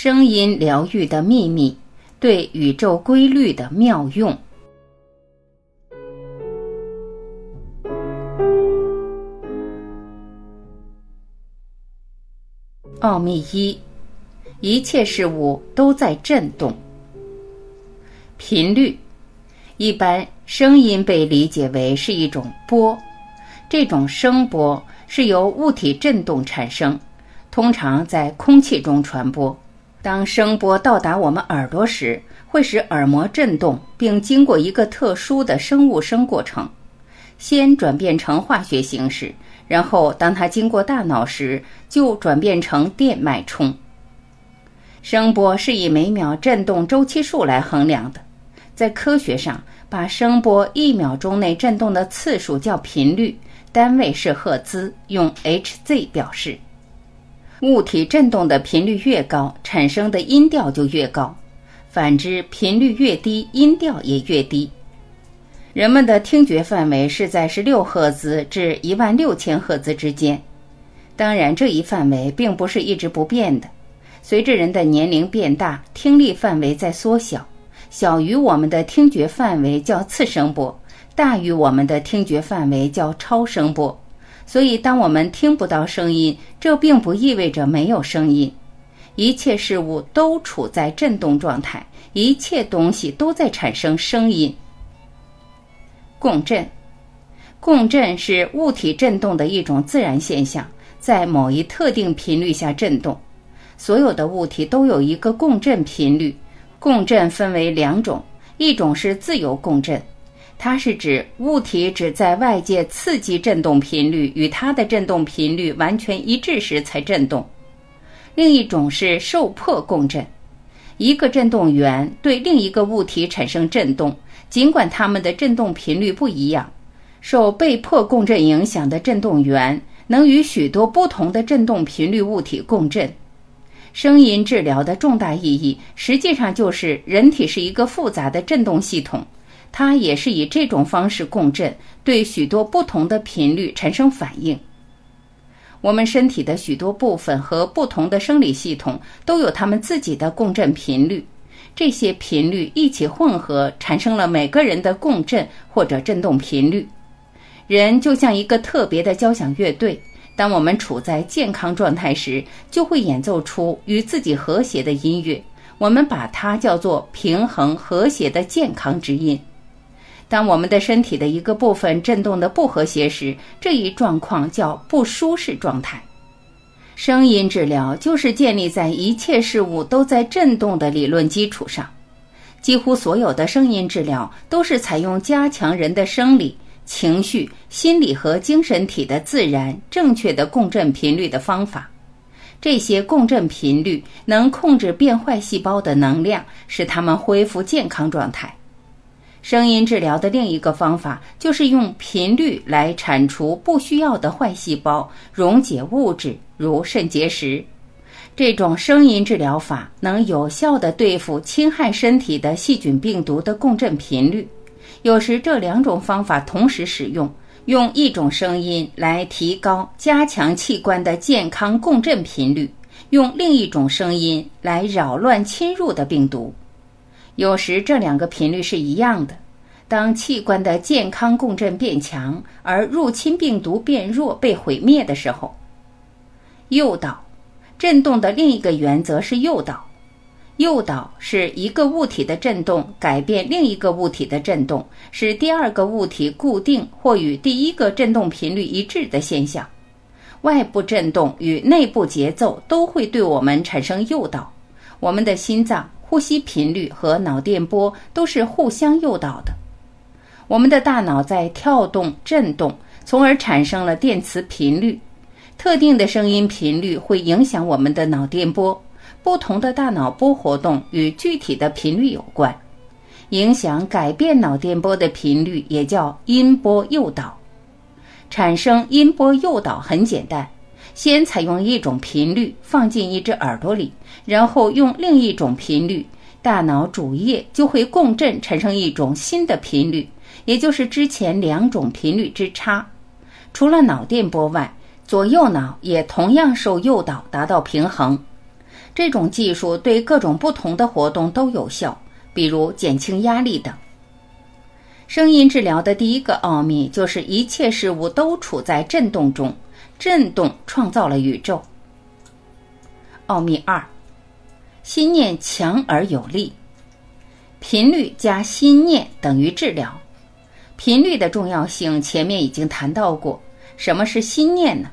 声音疗愈的秘密，对宇宙规律的妙用。奥秘一：一切事物都在振动。频率，一般声音被理解为是一种波，这种声波是由物体振动产生，通常在空气中传播。当声波到达我们耳朵时，会使耳膜振动，并经过一个特殊的生物声过程，先转变成化学形式，然后当它经过大脑时，就转变成电脉冲。声波是以每秒振动周期数来衡量的，在科学上，把声波一秒钟内振动的次数叫频率，单位是赫兹，用 Hz 表示。物体振动的频率越高，产生的音调就越高；反之，频率越低，音调也越低。人们的听觉范围是在十六赫兹至一万六千赫兹之间。当然，这一范围并不是一直不变的。随着人的年龄变大，听力范围在缩小，小于我们的听觉范围叫次声波，大于我们的听觉范围叫超声波。所以，当我们听不到声音，这并不意味着没有声音。一切事物都处在振动状态，一切东西都在产生声音。共振，共振是物体振动的一种自然现象，在某一特定频率下振动。所有的物体都有一个共振频率。共振分为两种，一种是自由共振。它是指物体只在外界刺激振动频率与它的振动频率完全一致时才振动。另一种是受迫共振，一个振动源对另一个物体产生振动，尽管它们的振动频率不一样。受被迫共振影响的振动源能与许多不同的振动频率物体共振。声音治疗的重大意义实际上就是人体是一个复杂的振动系统。它也是以这种方式共振，对许多不同的频率产生反应。我们身体的许多部分和不同的生理系统都有它们自己的共振频率，这些频率一起混合，产生了每个人的共振或者振动频率。人就像一个特别的交响乐队，当我们处在健康状态时，就会演奏出与自己和谐的音乐。我们把它叫做平衡和谐的健康之音。当我们的身体的一个部分振动的不和谐时，这一状况叫不舒适状态。声音治疗就是建立在一切事物都在振动的理论基础上。几乎所有的声音治疗都是采用加强人的生理、情绪、心理和精神体的自然、正确的共振频率的方法。这些共振频率能控制变坏细胞的能量，使它们恢复健康状态。声音治疗的另一个方法就是用频率来铲除不需要的坏细胞、溶解物质，如肾结石。这种声音治疗法能有效地对付侵害身体的细菌、病毒的共振频率。有时这两种方法同时使用，用一种声音来提高、加强器官的健康共振频率，用另一种声音来扰乱侵入的病毒。有时这两个频率是一样的。当器官的健康共振变强，而入侵病毒变弱、被毁灭的时候，诱导振动的另一个原则是诱导。诱导是一个物体的振动改变另一个物体的振动，使第二个物体固定或与第一个振动频率一致的现象。外部振动与内部节奏都会对我们产生诱导。我们的心脏。呼吸频率和脑电波都是互相诱导的。我们的大脑在跳动、震动，从而产生了电磁频率。特定的声音频率会影响我们的脑电波。不同的大脑波活动与具体的频率有关。影响改变脑电波的频率也叫音波诱导。产生音波诱导很简单。先采用一种频率放进一只耳朵里，然后用另一种频率，大脑主叶就会共振，产生一种新的频率，也就是之前两种频率之差。除了脑电波外，左右脑也同样受诱导，达到平衡。这种技术对各种不同的活动都有效，比如减轻压力等。声音治疗的第一个奥秘就是一切事物都处在振动中，振动创造了宇宙。奥秘二，心念强而有力，频率加心念等于治疗。频率的重要性前面已经谈到过。什么是心念呢？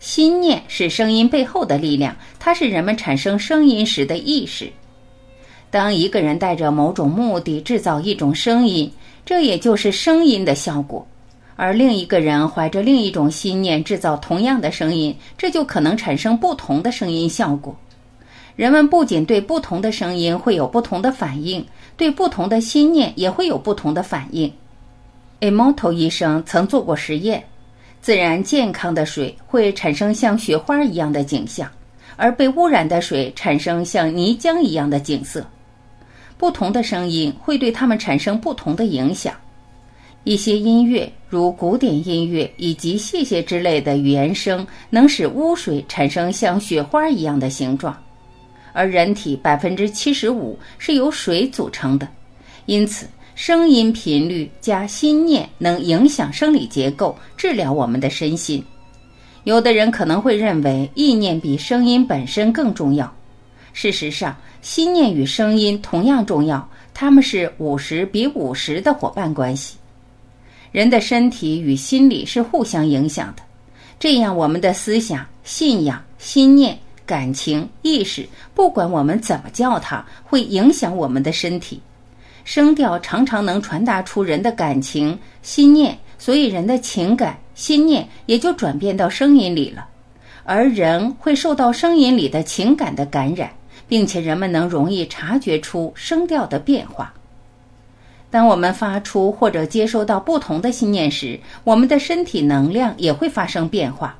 心念是声音背后的力量，它是人们产生声音时的意识。当一个人带着某种目的制造一种声音。这也就是声音的效果，而另一个人怀着另一种心念制造同样的声音，这就可能产生不同的声音效果。人们不仅对不同的声音会有不同的反应，对不同的心念也会有不同的反应。Emoto 医生曾做过实验：自然健康的水会产生像雪花一样的景象，而被污染的水产生像泥浆一样的景色。不同的声音会对他们产生不同的影响。一些音乐，如古典音乐以及谢谢之类的语言声，能使污水产生像雪花一样的形状。而人体百分之七十五是由水组成的，因此声音频率加心念能影响生理结构，治疗我们的身心。有的人可能会认为意念比声音本身更重要。事实上，心念与声音同样重要，他们是五十比五十的伙伴关系。人的身体与心理是互相影响的，这样我们的思想、信仰、心念、感情、意识，不管我们怎么叫它，会影响我们的身体。声调常常能传达出人的感情、心念，所以人的情感、心念也就转变到声音里了，而人会受到声音里的情感的感染。并且人们能容易察觉出声调的变化。当我们发出或者接收到不同的信念时，我们的身体能量也会发生变化。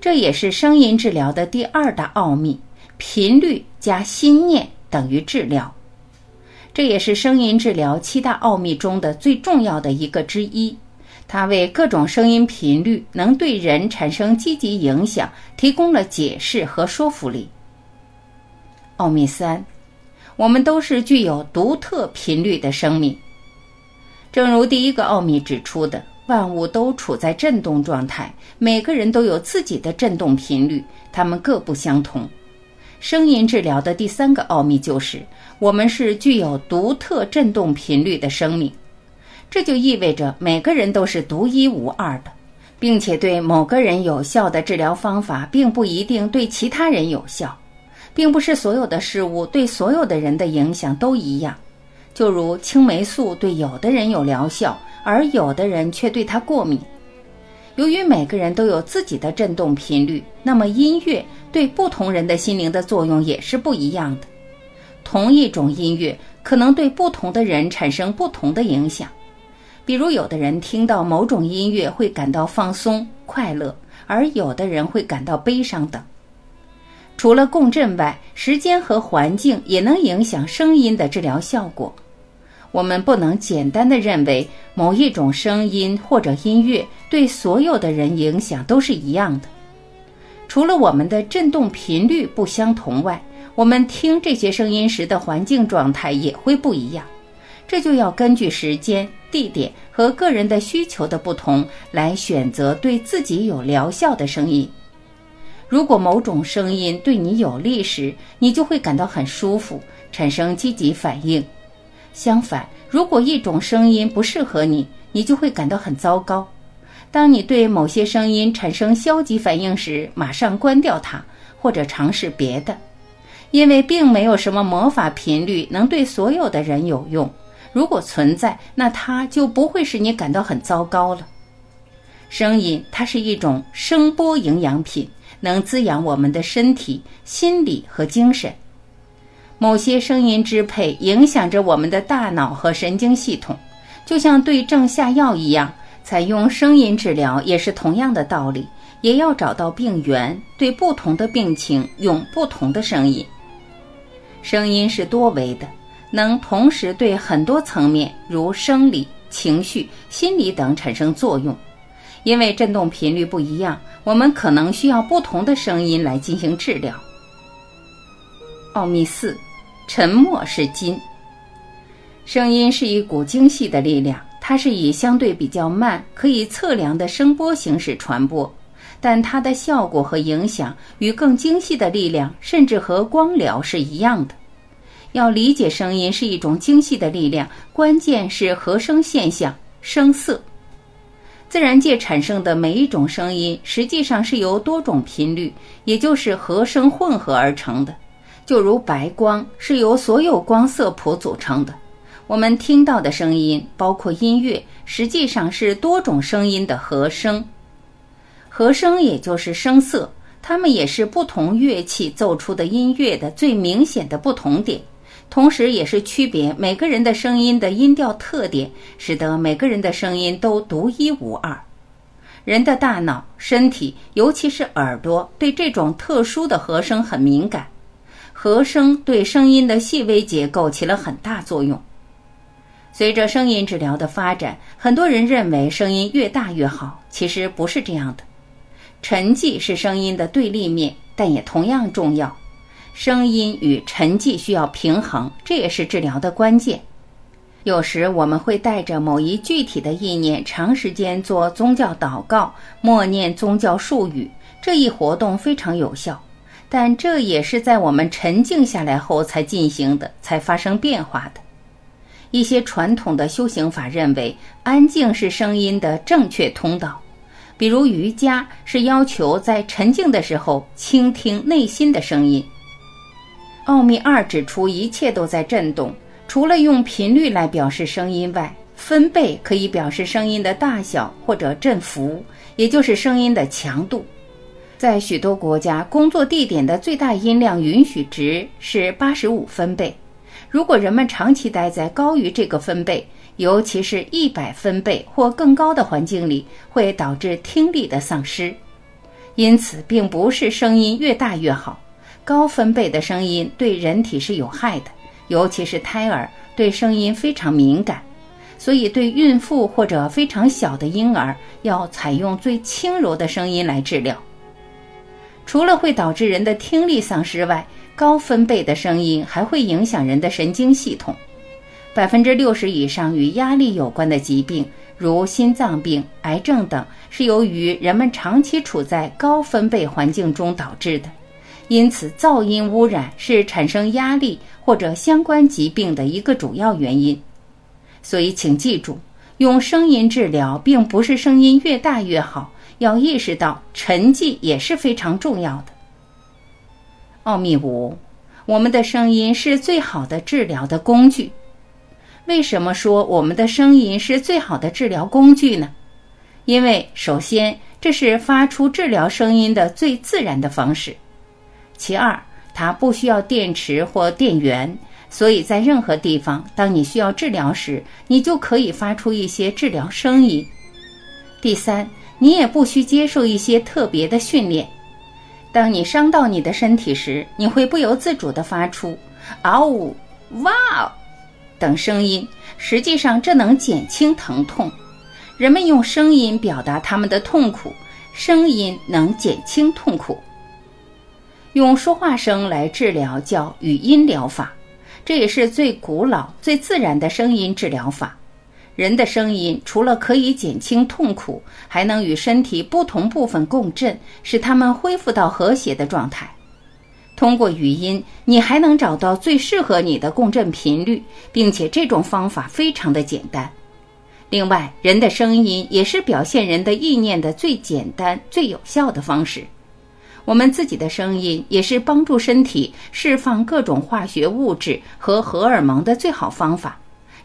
这也是声音治疗的第二大奥秘：频率加心念等于治疗。这也是声音治疗七大奥秘中的最重要的一个之一。它为各种声音频率能对人产生积极影响提供了解释和说服力。奥秘三，我们都是具有独特频率的生命。正如第一个奥秘指出的，万物都处在振动状态，每个人都有自己的振动频率，它们各不相同。声音治疗的第三个奥秘就是，我们是具有独特振动频率的生命。这就意味着每个人都是独一无二的，并且对某个人有效的治疗方法，并不一定对其他人有效。并不是所有的事物对所有的人的影响都一样，就如青霉素对有的人有疗效，而有的人却对它过敏。由于每个人都有自己的振动频率，那么音乐对不同人的心灵的作用也是不一样的。同一种音乐可能对不同的人产生不同的影响，比如有的人听到某种音乐会感到放松快乐，而有的人会感到悲伤等。除了共振外，时间和环境也能影响声音的治疗效果。我们不能简单的认为某一种声音或者音乐对所有的人影响都是一样的。除了我们的振动频率不相同外，我们听这些声音时的环境状态也会不一样。这就要根据时间、地点和个人的需求的不同来选择对自己有疗效的声音。如果某种声音对你有利时，你就会感到很舒服，产生积极反应；相反，如果一种声音不适合你，你就会感到很糟糕。当你对某些声音产生消极反应时，马上关掉它，或者尝试别的，因为并没有什么魔法频率能对所有的人有用。如果存在，那它就不会使你感到很糟糕了。声音，它是一种声波营养品。能滋养我们的身体、心理和精神。某些声音支配影响着我们的大脑和神经系统，就像对症下药一样。采用声音治疗也是同样的道理，也要找到病源，对不同的病情用不同的声音。声音是多维的，能同时对很多层面，如生理、情绪、心理等产生作用。因为振动频率不一样。我们可能需要不同的声音来进行治疗。奥秘四：沉默是金。声音是一股精细的力量，它是以相对比较慢、可以测量的声波形式传播，但它的效果和影响与更精细的力量，甚至和光疗是一样的。要理解声音是一种精细的力量，关键是和声现象、声色。自然界产生的每一种声音，实际上是由多种频率，也就是和声混合而成的。就如白光是由所有光色谱组成的。我们听到的声音，包括音乐，实际上是多种声音的和声。和声也就是声色，它们也是不同乐器奏出的音乐的最明显的不同点，同时也是区别每个人的声音的音调特点，使得每个人的声音都独一无二。人的大脑、身体，尤其是耳朵，对这种特殊的和声很敏感。和声对声音的细微结构起了很大作用。随着声音治疗的发展，很多人认为声音越大越好，其实不是这样的。沉寂是声音的对立面，但也同样重要。声音与沉寂需要平衡，这也是治疗的关键。有时我们会带着某一具体的意念，长时间做宗教祷告，默念宗教术语，这一活动非常有效。但这也是在我们沉静下来后才进行的，才发生变化的。一些传统的修行法认为，安静是声音的正确通道。比如瑜伽是要求在沉静的时候倾听内心的声音。奥秘二指出，一切都在震动，除了用频率来表示声音外，分贝可以表示声音的大小或者振幅，也就是声音的强度。在许多国家，工作地点的最大音量允许值是八十五分贝。如果人们长期待在高于这个分贝，尤其是一百分贝或更高的环境里，会导致听力的丧失。因此，并不是声音越大越好。高分贝的声音对人体是有害的，尤其是胎儿对声音非常敏感，所以对孕妇或者非常小的婴儿，要采用最轻柔的声音来治疗。除了会导致人的听力丧失外，高分贝的声音还会影响人的神经系统，百分之六十以上与压力有关的疾病，如心脏病、癌症等，是由于人们长期处在高分贝环境中导致的。因此，噪音污染是产生压力或者相关疾病的一个主要原因。所以，请记住，用声音治疗并不是声音越大越好，要意识到沉寂也是非常重要的。奥秘五，我们的声音是最好的治疗的工具。为什么说我们的声音是最好的治疗工具呢？因为首先，这是发出治疗声音的最自然的方式；其二，它不需要电池或电源，所以在任何地方，当你需要治疗时，你就可以发出一些治疗声音；第三，你也不需接受一些特别的训练。当你伤到你的身体时，你会不由自主地发出“嗷呜”“哇”哦等声音。实际上，这能减轻疼痛。人们用声音表达他们的痛苦，声音能减轻痛苦。用说话声来治疗叫语音疗法，这也是最古老、最自然的声音治疗法。人的声音除了可以减轻痛苦，还能与身体不同部分共振，使它们恢复到和谐的状态。通过语音，你还能找到最适合你的共振频率，并且这种方法非常的简单。另外，人的声音也是表现人的意念的最简单、最有效的方式。我们自己的声音也是帮助身体释放各种化学物质和荷尔蒙的最好方法。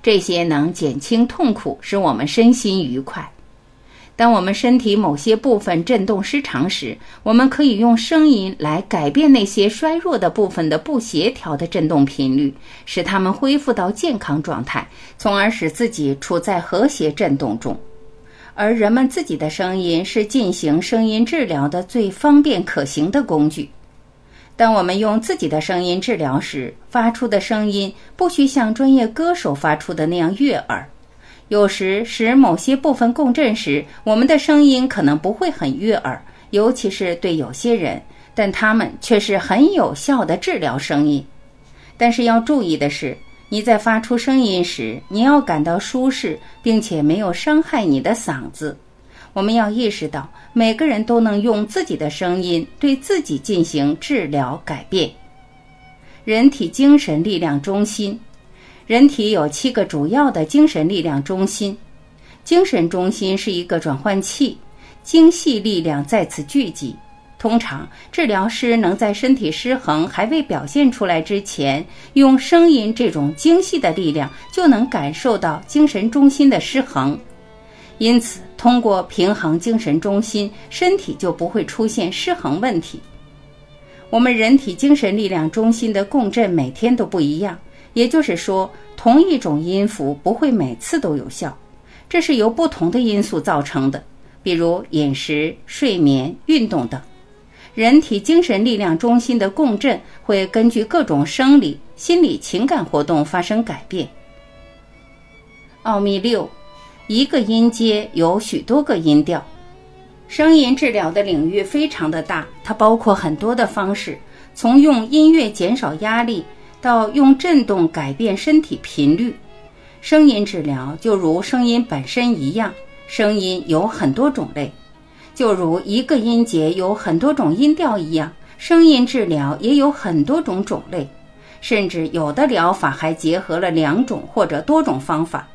这些能减轻痛苦，使我们身心愉快。当我们身体某些部分振动失常时，我们可以用声音来改变那些衰弱的部分的不协调的振动频率，使它们恢复到健康状态，从而使自己处在和谐振动中。而人们自己的声音是进行声音治疗的最方便可行的工具。当我们用自己的声音治疗时，发出的声音不需像专业歌手发出的那样悦耳。有时使某些部分共振时，我们的声音可能不会很悦耳，尤其是对有些人，但他们却是很有效的治疗声音。但是要注意的是，你在发出声音时，你要感到舒适，并且没有伤害你的嗓子。我们要意识到，每个人都能用自己的声音对自己进行治疗改变。人体精神力量中心，人体有七个主要的精神力量中心，精神中心是一个转换器，精细力量在此聚集。通常，治疗师能在身体失衡还未表现出来之前，用声音这种精细的力量就能感受到精神中心的失衡。因此，通过平衡精神中心，身体就不会出现失衡问题。我们人体精神力量中心的共振每天都不一样，也就是说，同一种音符不会每次都有效，这是由不同的因素造成的，比如饮食、睡眠、运动等。人体精神力量中心的共振会根据各种生理、心理、情感活动发生改变。奥秘六：一个音阶有许多个音调。声音治疗的领域非常的大，它包括很多的方式，从用音乐减少压力，到用振动改变身体频率。声音治疗就如声音本身一样，声音有很多种类。就如一个音节有很多种音调一样，声音治疗也有很多种种类，甚至有的疗法还结合了两种或者多种方法。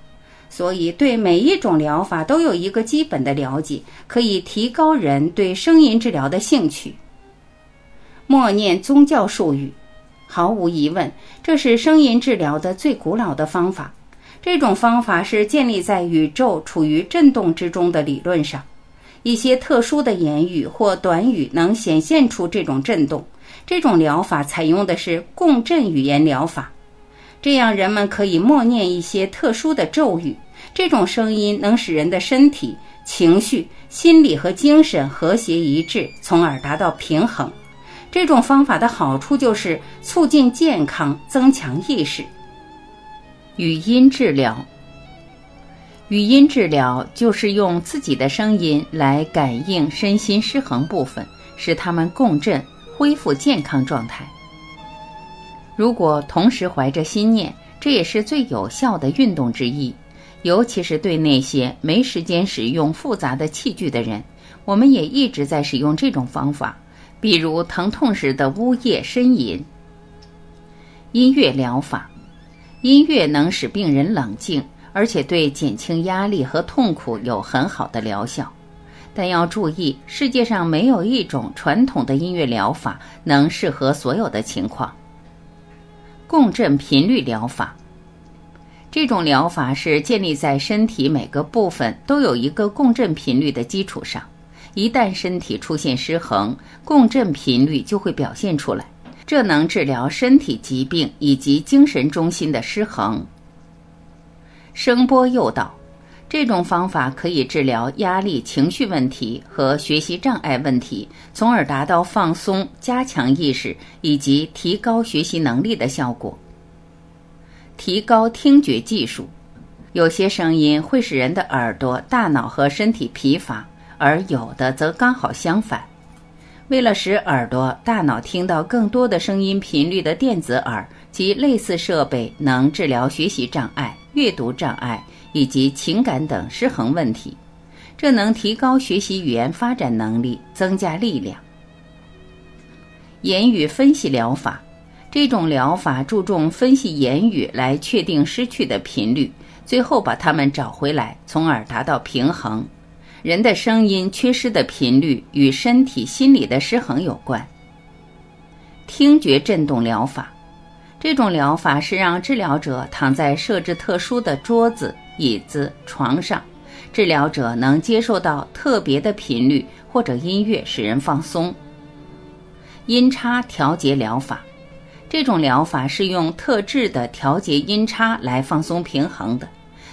所以，对每一种疗法都有一个基本的了解，可以提高人对声音治疗的兴趣。默念宗教术语，毫无疑问，这是声音治疗的最古老的方法。这种方法是建立在宇宙处于振动之中的理论上。一些特殊的言语或短语能显现出这种震动。这种疗法采用的是共振语言疗法，这样人们可以默念一些特殊的咒语。这种声音能使人的身体、情绪、心理和精神和谐一致，从而达到平衡。这种方法的好处就是促进健康、增强意识。语音治疗。语音治疗就是用自己的声音来感应身心失衡部分，使他们共振，恢复健康状态。如果同时怀着心念，这也是最有效的运动之一。尤其是对那些没时间使用复杂的器具的人，我们也一直在使用这种方法，比如疼痛时的呜咽呻吟。音乐疗法，音乐能使病人冷静。而且对减轻压力和痛苦有很好的疗效，但要注意，世界上没有一种传统的音乐疗法能适合所有的情况。共振频率疗法，这种疗法是建立在身体每个部分都有一个共振频率的基础上，一旦身体出现失衡，共振频率就会表现出来，这能治疗身体疾病以及精神中心的失衡。声波诱导，这种方法可以治疗压力、情绪问题和学习障碍问题，从而达到放松、加强意识以及提高学习能力的效果。提高听觉技术，有些声音会使人的耳朵、大脑和身体疲乏，而有的则刚好相反。为了使耳朵、大脑听到更多的声音频率的电子耳及类似设备，能治疗学习障碍。阅读障碍以及情感等失衡问题，这能提高学习语言发展能力，增加力量。言语分析疗法，这种疗法注重分析言语来确定失去的频率，最后把它们找回来，从而达到平衡。人的声音缺失的频率与身体、心理的失衡有关。听觉振动疗法。这种疗法是让治疗者躺在设置特殊的桌子、椅子、床上，治疗者能接受到特别的频率或者音乐，使人放松。音差调节疗法，这种疗法是用特制的调节音差来放松平衡的，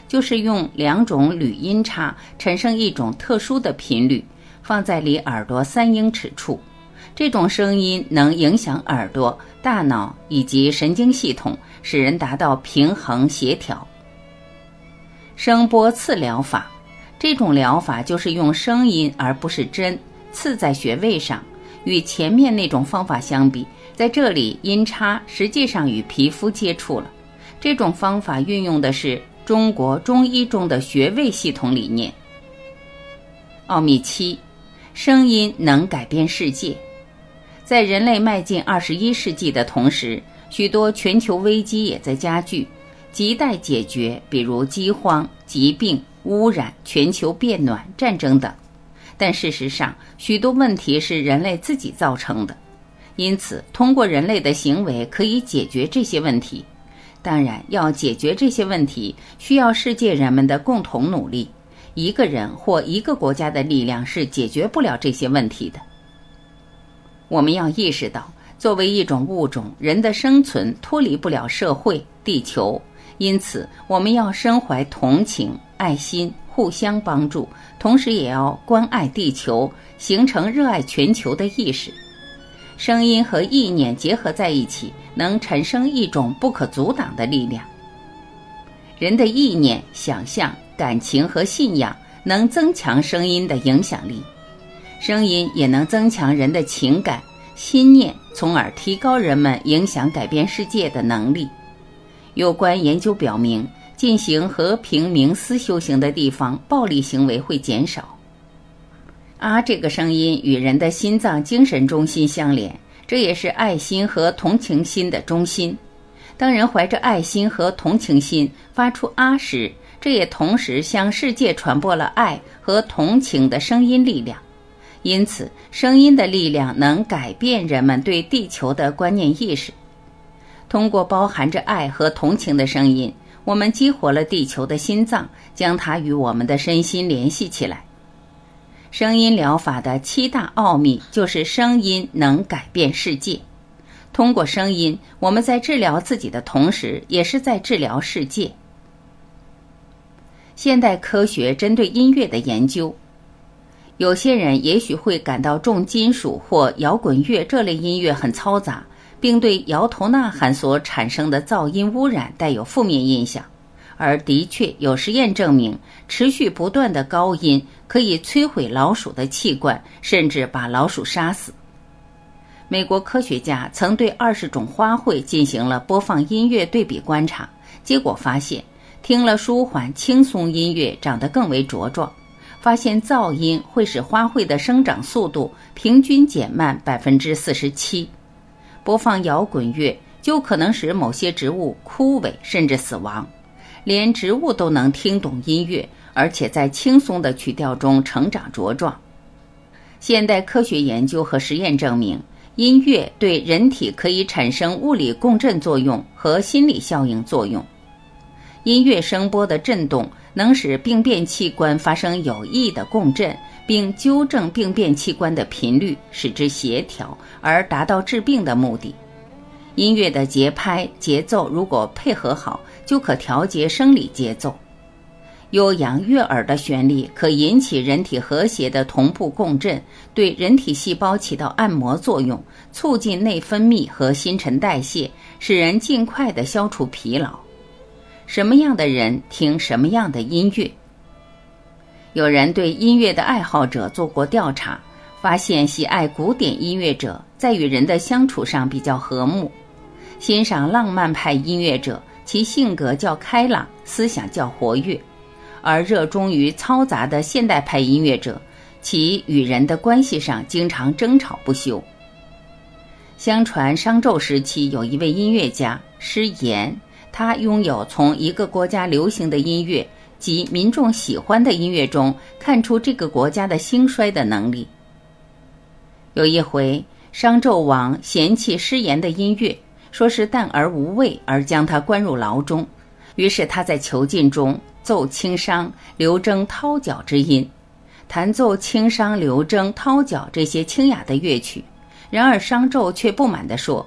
就是用两种铝音差产生一种特殊的频率，放在离耳朵三英尺处。这种声音能影响耳朵、大脑以及神经系统，使人达到平衡协调。声波刺疗法，这种疗法就是用声音而不是针刺在穴位上。与前面那种方法相比，在这里，音叉实际上与皮肤接触了。这种方法运用的是中国中医中的穴位系统理念。奥秘七，声音能改变世界。在人类迈进二十一世纪的同时，许多全球危机也在加剧，亟待解决，比如饥荒、疾病、污染、全球变暖、战争等。但事实上，许多问题是人类自己造成的。因此，通过人类的行为可以解决这些问题。当然，要解决这些问题，需要世界人们的共同努力。一个人或一个国家的力量是解决不了这些问题的。我们要意识到，作为一种物种，人的生存脱离不了社会、地球。因此，我们要身怀同情、爱心，互相帮助，同时也要关爱地球，形成热爱全球的意识。声音和意念结合在一起，能产生一种不可阻挡的力量。人的意念、想象、感情和信仰能增强声音的影响力，声音也能增强人的情感、心念，从而提高人们影响改变世界的能力。有关研究表明，进行和平冥思修行的地方，暴力行为会减少。啊，这个声音与人的心脏精神中心相连，这也是爱心和同情心的中心。当人怀着爱心和同情心发出啊时，这也同时向世界传播了爱和同情的声音力量。因此，声音的力量能改变人们对地球的观念意识。通过包含着爱和同情的声音，我们激活了地球的心脏，将它与我们的身心联系起来。声音疗法的七大奥秘就是声音能改变世界。通过声音，我们在治疗自己的同时，也是在治疗世界。现代科学针对音乐的研究，有些人也许会感到重金属或摇滚乐这类音乐很嘈杂，并对摇头呐喊所产生的噪音污染带有负面印象。而的确有实验证明，持续不断的高音可以摧毁老鼠的器官，甚至把老鼠杀死。美国科学家曾对二十种花卉进行了播放音乐对比观察，结果发现，听了舒缓轻松音乐长得更为茁壮；发现噪音会使花卉的生长速度平均减慢百分之四十七；播放摇滚乐就可能使某些植物枯萎甚至死亡。连植物都能听懂音乐，而且在轻松的曲调中成长茁壮。现代科学研究和实验证明，音乐对人体可以产生物理共振作用和心理效应作用。音乐声波的振动能使病变器官发生有益的共振，并纠正病变器官的频率，使之协调，而达到治病的目的。音乐的节拍节奏如果配合好，就可调节生理节奏。悠扬悦耳的旋律可引起人体和谐的同步共振，对人体细胞起到按摩作用，促进内分泌和新陈代谢，使人尽快的消除疲劳。什么样的人听什么样的音乐？有人对音乐的爱好者做过调查，发现喜爱古典音乐者在与人的相处上比较和睦。欣赏浪漫派音乐者，其性格较开朗，思想较活跃；而热衷于嘈杂的现代派音乐者，其与人的关系上经常争吵不休。相传商纣时期有一位音乐家师言，他拥有从一个国家流行的音乐及民众喜欢的音乐中看出这个国家的兴衰的能力。有一回，商纣王嫌弃师言的音乐。说是淡而无味，而将他关入牢中。于是他在囚禁中奏清商、刘征、涛角之音，弹奏清商、刘征、涛角这些清雅的乐曲。然而商纣却不满地说：“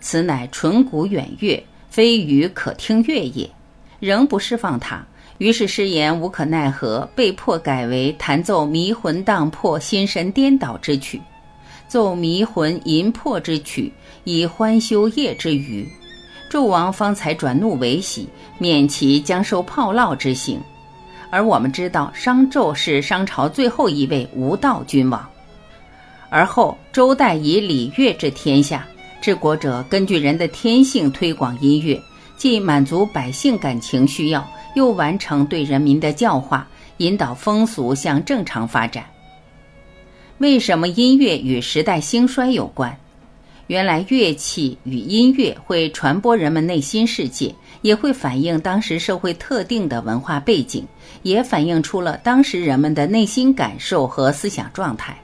此乃纯古远乐，非鱼可听乐也。”仍不释放他。于是师言无可奈何，被迫改为弹奏迷魂荡魄、心神颠倒之曲。奏迷魂淫魄之曲，以欢休夜之余，纣王方才转怒为喜，免其将受炮烙之刑。而我们知道，商纣是商朝最后一位无道君王。而后周代以礼乐治天下，治国者根据人的天性推广音乐，既满足百姓感情需要，又完成对人民的教化，引导风俗向正常发展。为什么音乐与时代兴衰有关？原来乐器与音乐会传播人们内心世界，也会反映当时社会特定的文化背景，也反映出了当时人们的内心感受和思想状态。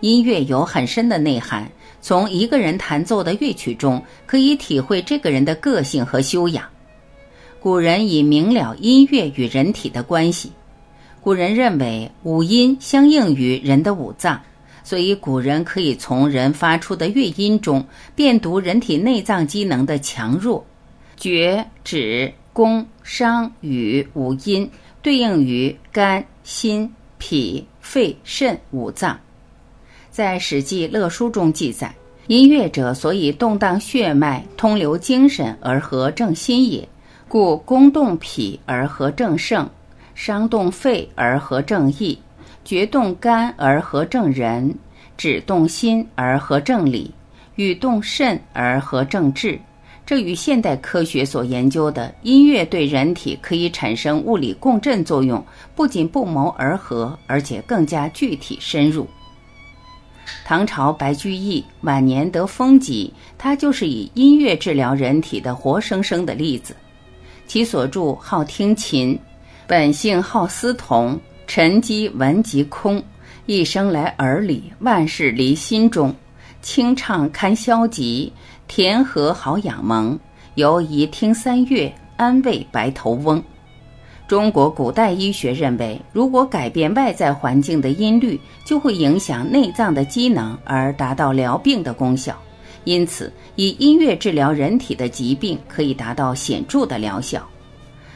音乐有很深的内涵。从一个人弹奏的乐曲中，可以体会这个人的个性和修养。古人已明了音乐与人体的关系。古人认为五音相应于人的五脏，所以古人可以从人发出的乐音中辨读人体内脏机能的强弱。厥、指、宫、商、羽五音对应于肝、心、脾、肺、肾五脏。在《史记·乐书》中记载，音乐者所以动荡血脉，通流精神而合正心也。故宫动脾而合正盛，伤动肺而合正义，决动肝而合正仁，止动心而合正理，与动肾而合正志。这与现代科学所研究的音乐对人体可以产生物理共振作用，不仅不谋而合，而且更加具体深入。唐朝白居易晚年得风疾，他就是以音乐治疗人体的活生生的例子。其所著好听琴，本性好思同，沉积闻即空，一生来耳里，万事离心中。清唱堪消极，田禾好养蒙。犹宜听三月，安慰白头翁。中国古代医学认为，如果改变外在环境的音律，就会影响内脏的机能，而达到疗病的功效。因此，以音乐治疗人体的疾病，可以达到显著的疗效。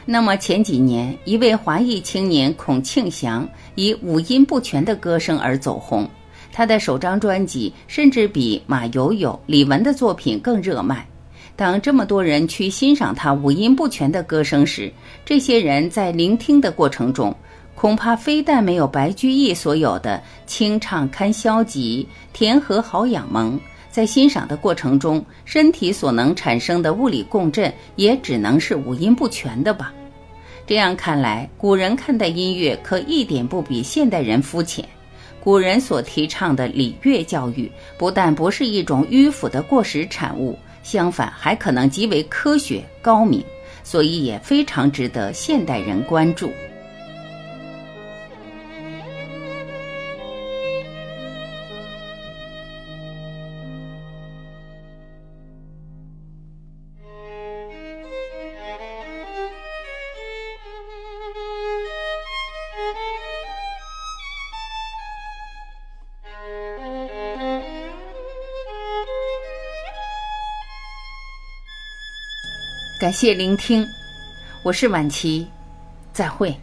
那么前几年，一位华裔青年孔庆祥以五音不全的歌声而走红，他的首张专辑甚至比马友友、李玟的作品更热卖。当这么多人去欣赏他五音不全的歌声时，这些人在聆听的过程中，恐怕非但没有白居易所有的清唱堪消极，甜和好养蒙，在欣赏的过程中，身体所能产生的物理共振也只能是五音不全的吧。这样看来，古人看待音乐可一点不比现代人肤浅。古人所提倡的礼乐教育，不但不是一种迂腐的过时产物。相反，还可能极为科学高明，所以也非常值得现代人关注。感谢聆听，我是晚琪，再会。